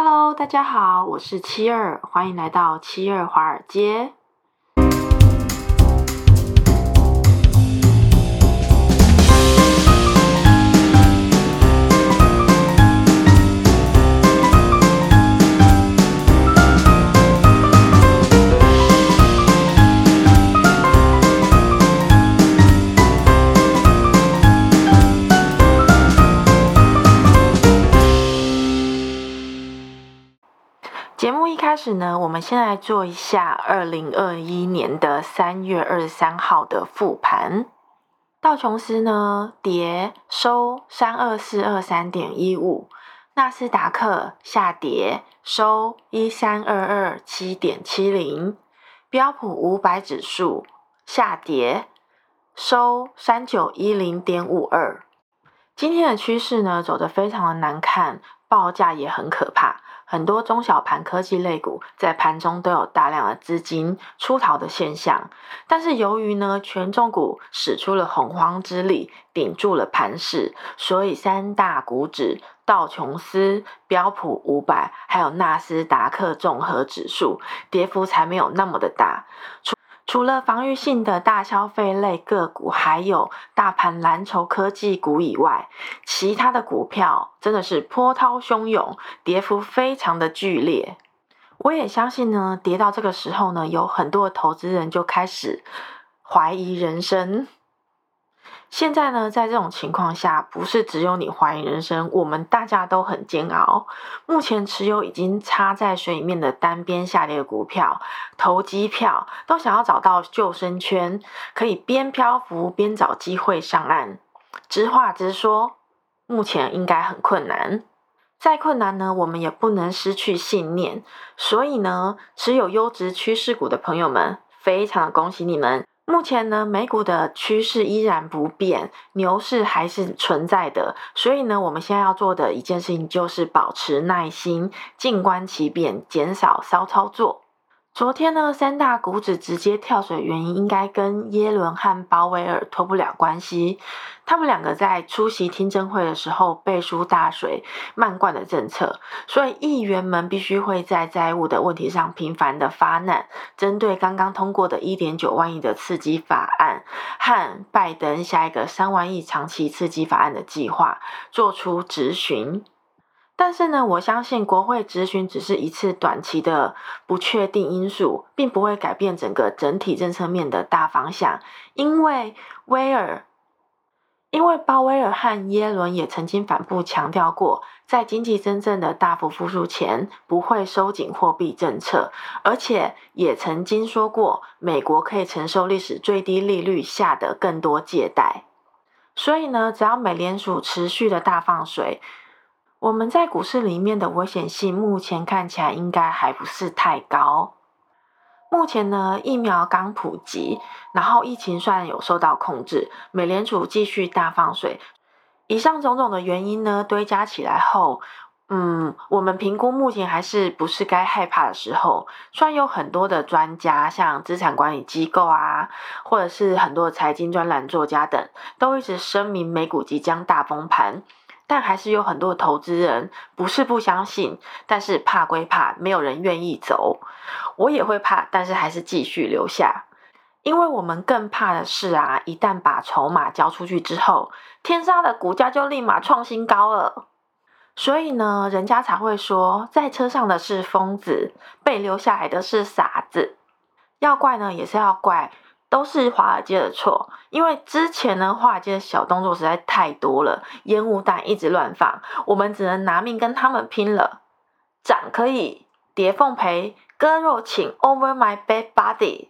Hello，大家好，我是七二，欢迎来到七二华尔街。节目一开始呢，我们先来做一下二零二一年的三月二十三号的复盘。道琼斯呢跌收三二四二三点一五，纳斯达克下跌收一三二二七点七零，标普五百指数下跌收三九一零点五二。今天的趋势呢走得非常的难看，报价也很可怕。很多中小盘科技类股在盘中都有大量的资金出逃的现象，但是由于呢权重股使出了洪荒之力，顶住了盘势，所以三大股指道琼斯、标普五百还有纳斯达克综合指数跌幅才没有那么的大。除除了防御性的大消费类个股，还有大盘蓝筹科技股以外，其他的股票真的是波涛汹涌，跌幅非常的剧烈。我也相信呢，跌到这个时候呢，有很多投资人就开始怀疑人生。现在呢，在这种情况下，不是只有你怀疑人生，我们大家都很煎熬。目前持有已经插在水里面的单边下跌股票、投机票，都想要找到救生圈，可以边漂浮边找机会上岸。直话直说，目前应该很困难。再困难呢，我们也不能失去信念。所以呢，持有优质趋势股的朋友们，非常恭喜你们。目前呢，美股的趋势依然不变，牛市还是存在的。所以呢，我们现在要做的一件事情就是保持耐心，静观其变，减少骚操作。昨天呢，三大股指直接跳水，原因应该跟耶伦和鲍威尔脱不了关系。他们两个在出席听证会的时候背书大水，漫灌的政策，所以议员们必须会在债务的问题上频繁的发难。针对刚刚通过的一点九万亿的刺激法案和拜登下一个三万亿长期刺激法案的计划，做出质询。但是呢，我相信国会质询只是一次短期的不确定因素，并不会改变整个整体政策面的大方向。因为威尔，因为鲍威尔和耶伦也曾经反复强调过，在经济真正的大幅复苏前，不会收紧货币政策，而且也曾经说过，美国可以承受历史最低利率下的更多借贷。所以呢，只要美联储持续的大放水。我们在股市里面的危险性，目前看起来应该还不是太高。目前呢，疫苗刚普及，然后疫情算有受到控制，美联储继续大放水，以上种种的原因呢，堆加起来后，嗯，我们评估目前还是不是该害怕的时候。虽然有很多的专家，像资产管理机构啊，或者是很多的财经专栏作家等，都一直声明美股即将大崩盘。但还是有很多投资人不是不相信，但是怕归怕，没有人愿意走。我也会怕，但是还是继续留下，因为我们更怕的是啊，一旦把筹码交出去之后，天杀的股价就立马创新高了。所以呢，人家才会说，在车上的是疯子，被留下来的是傻子。要怪呢，也是要怪。都是华尔街的错，因为之前呢，华尔街的小动作实在太多了，烟雾弹一直乱放，我们只能拿命跟他们拼了。涨可以，跌奉陪，割肉请 over my bad body。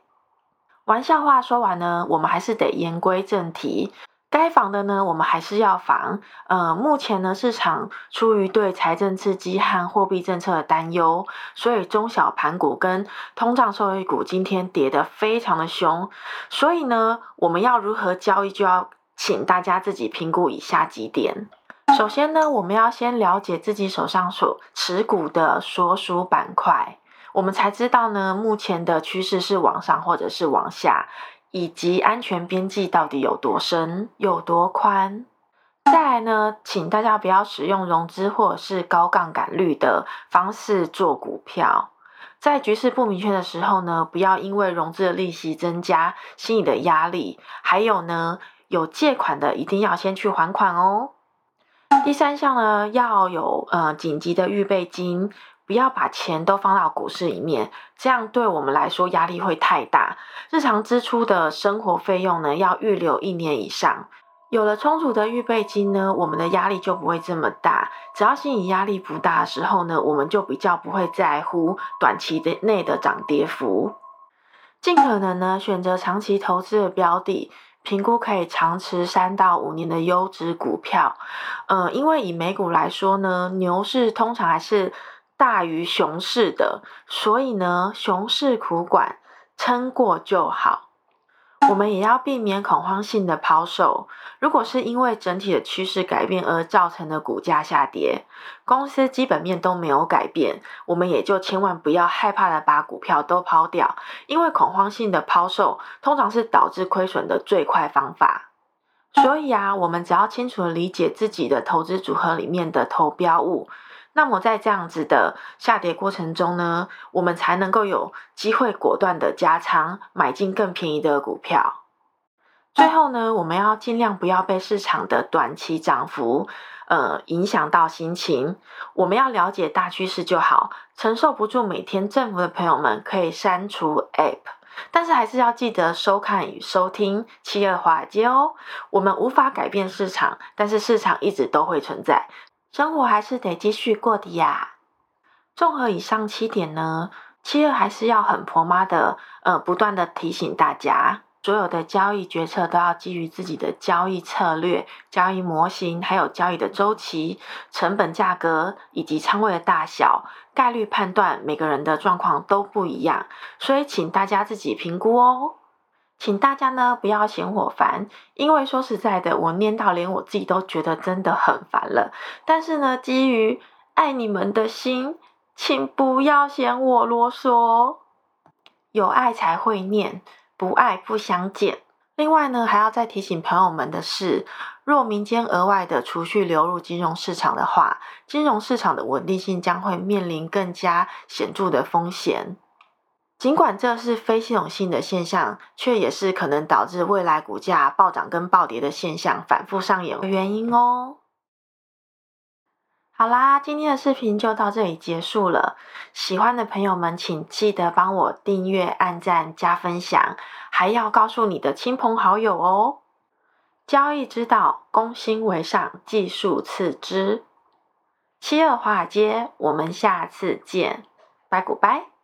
玩笑话说完呢，我们还是得言归正题。该防的呢，我们还是要防。呃，目前呢，市场出于对财政刺激和货币政策的担忧，所以中小盘股跟通胀受益股今天跌得非常的凶。所以呢，我们要如何交易，就要请大家自己评估以下几点。首先呢，我们要先了解自己手上所持股的所属板块，我们才知道呢，目前的趋势是往上或者是往下。以及安全边际到底有多深、有多宽？再来呢，请大家不要使用融资或者是高杠杆率的方式做股票。在局势不明确的时候呢，不要因为融资的利息增加，心理的压力。还有呢，有借款的一定要先去还款哦。第三项呢，要有呃紧急的预备金，不要把钱都放到股市里面，这样对我们来说压力会太大。日常支出的生活费用呢，要预留一年以上。有了充足的预备金呢，我们的压力就不会这么大。只要心理压力不大的时候呢，我们就比较不会在乎短期的内的涨跌幅。尽可能呢，选择长期投资的标的，评估可以长持三到五年的优质股票。呃，因为以美股来说呢，牛市通常还是大于熊市的，所以呢，熊市苦管，撑过就好。我们也要避免恐慌性的抛售。如果是因为整体的趋势改变而造成的股价下跌，公司基本面都没有改变，我们也就千万不要害怕的把股票都抛掉，因为恐慌性的抛售通常是导致亏损的最快方法。所以啊，我们只要清楚的理解自己的投资组合里面的投标物。那么在这样子的下跌过程中呢，我们才能够有机会果断的加仓，买进更便宜的股票。最后呢，我们要尽量不要被市场的短期涨幅，呃，影响到心情。我们要了解大趋势就好。承受不住每天振幅的朋友们可以删除 App，但是还是要记得收看与收听七二华尔街哦。我们无法改变市场，但是市场一直都会存在。生活还是得继续过的呀。综合以上七点呢，七二还是要很婆妈的，呃，不断的提醒大家，所有的交易决策都要基于自己的交易策略、交易模型，还有交易的周期、成本、价格以及仓位的大小、概率判断，每个人的状况都不一样，所以请大家自己评估哦。请大家呢不要嫌我烦，因为说实在的，我念到连我自己都觉得真的很烦了。但是呢，基于爱你们的心，请不要嫌我啰嗦。有爱才会念，不爱不相见。另外呢，还要再提醒朋友们的是，若民间额外的储蓄流入金融市场的话，金融市场的稳定性将会面临更加显著的风险。尽管这是非系统性的现象，却也是可能导致未来股价暴涨跟暴跌的现象反复上演的原因哦。好啦，今天的视频就到这里结束了。喜欢的朋友们，请记得帮我订阅、按赞、加分享，还要告诉你的亲朋好友哦。交易之道，攻心为上，技术次之。七二华尔街，我们下次见，拜古拜。